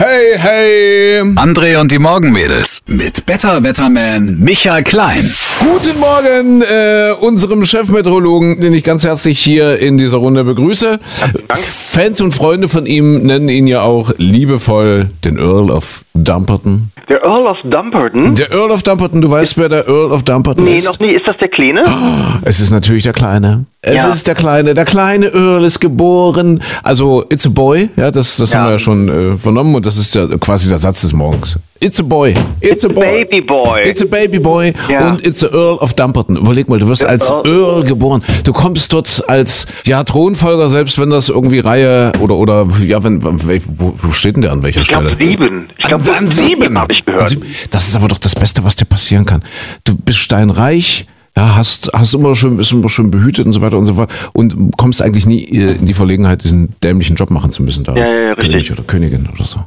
Hey, hey! André und die Morgenmädels mit Better Wetterman Michael Klein. Guten Morgen, äh, unserem Chefmeteorologen, den ich ganz herzlich hier in dieser Runde begrüße. Dank. Fans und Freunde von ihm nennen ihn ja auch liebevoll den Earl of Dumperton. Der Earl of Dumperton? Der Earl of Dumperton, du weißt, wer der Earl of Dumperton nee, ist? noch nie. Ist das der Kleine? Es ist natürlich der Kleine. Es Ja. ist der Kleine. Der kleine Earl ist geboren. Also, it's a boy. Ja, das, das Ja. haben wir ja schon äh, vernommen und das ist ja quasi der Satz des Morgens. It's a boy. It's, a boy. Baby Boy. It's a baby boy Ja. und it's a Earl of Dumperton. Überleg mal, du wirst als Earl- Earl geboren. Du kommst dort als ja Thronfolger, selbst wenn das irgendwie Reihe oder oder ja, wenn wo, wo steht denn der an welcher ich glaube Stelle? sieben. Ich glaube an sieben habe ich gehört. sieben. Das ist aber doch das Beste, was dir passieren kann. Du bist steinreich, ja, hast, hast immer schön, bist immer schön behütet und so weiter und so fort und kommst eigentlich nie äh, in die Verlegenheit, diesen dämlichen Job machen zu müssen da. Ja, ja, ja, König richtig. oder Königin oder so.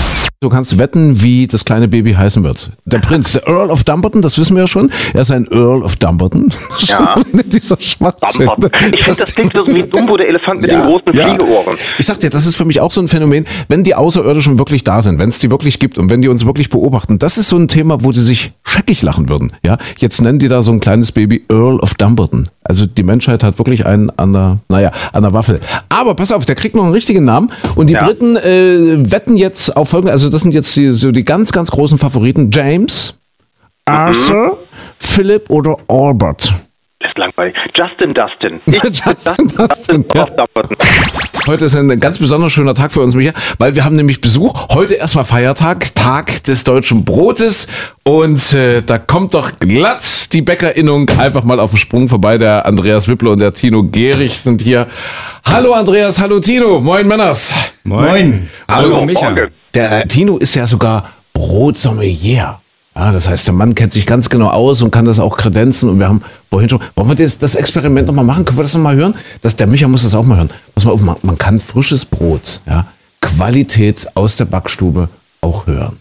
Du kannst wetten, wie das kleine Baby heißen wird. Der Prinz, der Earl of Dumbarton, das wissen wir ja schon. Er ist ein Earl of Dumbarton. Ja. Dieser Schwachsinn. Ich finde, das klingt so wie Dumbo, der Elefant mit den großen Fliegeohren. Ich sag dir, das ist für mich auch so ein Phänomen, wenn die Außerirdischen wirklich da sind, wenn es die wirklich gibt und wenn die uns wirklich beobachten, das ist so ein Thema, wo die sich scheckig lachen würden. Ja, jetzt nennen die da so ein kleines Baby Earl of Dumbarton. Also die Menschheit hat wirklich einen an der, naja, an der Waffel. Aber pass auf, der kriegt noch einen richtigen Namen und die Ja. Briten äh, wetten jetzt auf folgende, also das sind jetzt die, so die ganz, ganz großen Favoriten. James, Arthur, Philip oder Albert. Ist langweilig. Justin Dustin. Ich Justin Justin Dustin, ja. Heute ist ein ganz besonders schöner Tag für uns, Micha, weil wir haben nämlich Besuch. Heute erstmal Feiertag, Tag des deutschen Brotes. Und äh, da kommt doch glatt die Bäckerinnung einfach mal auf den Sprung vorbei. Der Andreas Wipple und der Tino Gehrig sind hier. Hallo Andreas, hallo Tino, moin Männers. Moin. Hallo, Hallo, Micha. morgen. Der Tino ist ja sogar Brotsommelier. Ja, das heißt, der Mann kennt sich ganz genau aus und kann das auch kredenzen. Und wir haben vorhin schon, wollen wir das, das Experiment nochmal machen? Können wir das nochmal hören? Das, der Micha muss das auch mal hören. Pass mal auf, man, man kann frisches Brot, ja, Qualität aus der Backstube auch hören.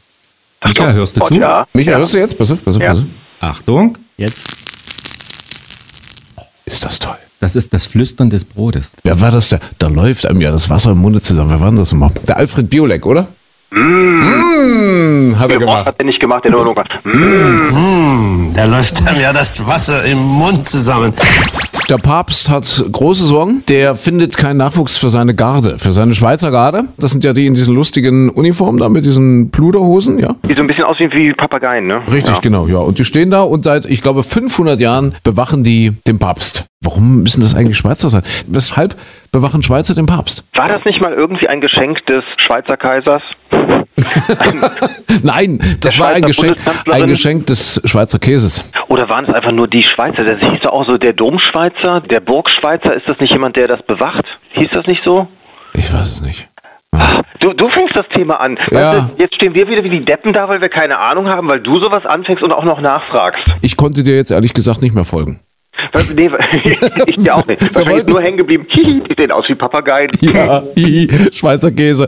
Micha, hörst du zu? Ja. Micha, hörst du jetzt? Pass auf, pass auf, Ja. pass auf. Achtung, jetzt. Ist das toll. Das ist das Flüstern des Brotes. Wer war das? Der, da läuft einem ja das Wasser im Munde zusammen. Wer war denn das immer? Der Alfred Biolek, oder? Mmh, hat er gemacht. hat er nicht gemacht, der nur noch mm, Da läuft dann ja das Wasser im Mund zusammen. Der Papst hat große Sorgen. Der findet keinen Nachwuchs für seine Garde, für seine Schweizer Garde. Das sind ja die in diesen lustigen Uniformen da mit diesen Pluderhosen, ja? Die so ein bisschen aussehen wie Papageien, ne? Richtig, ja. genau, ja. Und die stehen da und seit, ich glaube, 500 Jahren bewachen die den Papst. Warum müssen das eigentlich Schweizer sein? Weshalb bewachen Schweizer den Papst? War das nicht mal irgendwie ein Geschenk des Schweizer Kaisers? Nein, das war ein Geschenk, ein Geschenk des Schweizer Käses. Oder waren es einfach nur die Schweizer? Das hieß doch auch so der Domschweizer, der Burgschweizer. Ist das nicht jemand, der das bewacht? Hieß das nicht so? Ich weiß es nicht. Du, du fängst das Thema an. Ja. Weißt du, jetzt stehen wir wieder wie die Deppen da, weil wir keine Ahnung haben, weil du sowas anfängst und auch noch nachfragst. Ich konnte dir jetzt ehrlich gesagt nicht mehr folgen. Nee, ich dir auch nicht. Wahrscheinlich wollten- nur hängen geblieben. Die sehen aus wie Papageien. Ja, Schweizer Käse.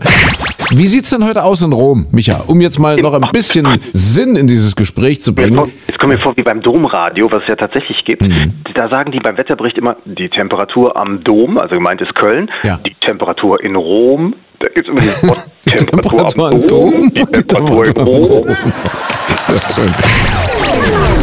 Wie sieht's denn heute aus in Rom, Micha? Um jetzt mal noch ein bisschen Sinn in dieses Gespräch zu bringen. Jetzt kommen wir vor wie beim Domradio, was es ja tatsächlich gibt. Mhm. Da sagen die beim Wetterbericht immer, die Temperatur am Dom, also gemeint ist Köln, Ja. die Temperatur in Rom, da gibt es immer dieses Wort Die Temperatur, am Dom, die Temperatur in Rom. Sehr schön.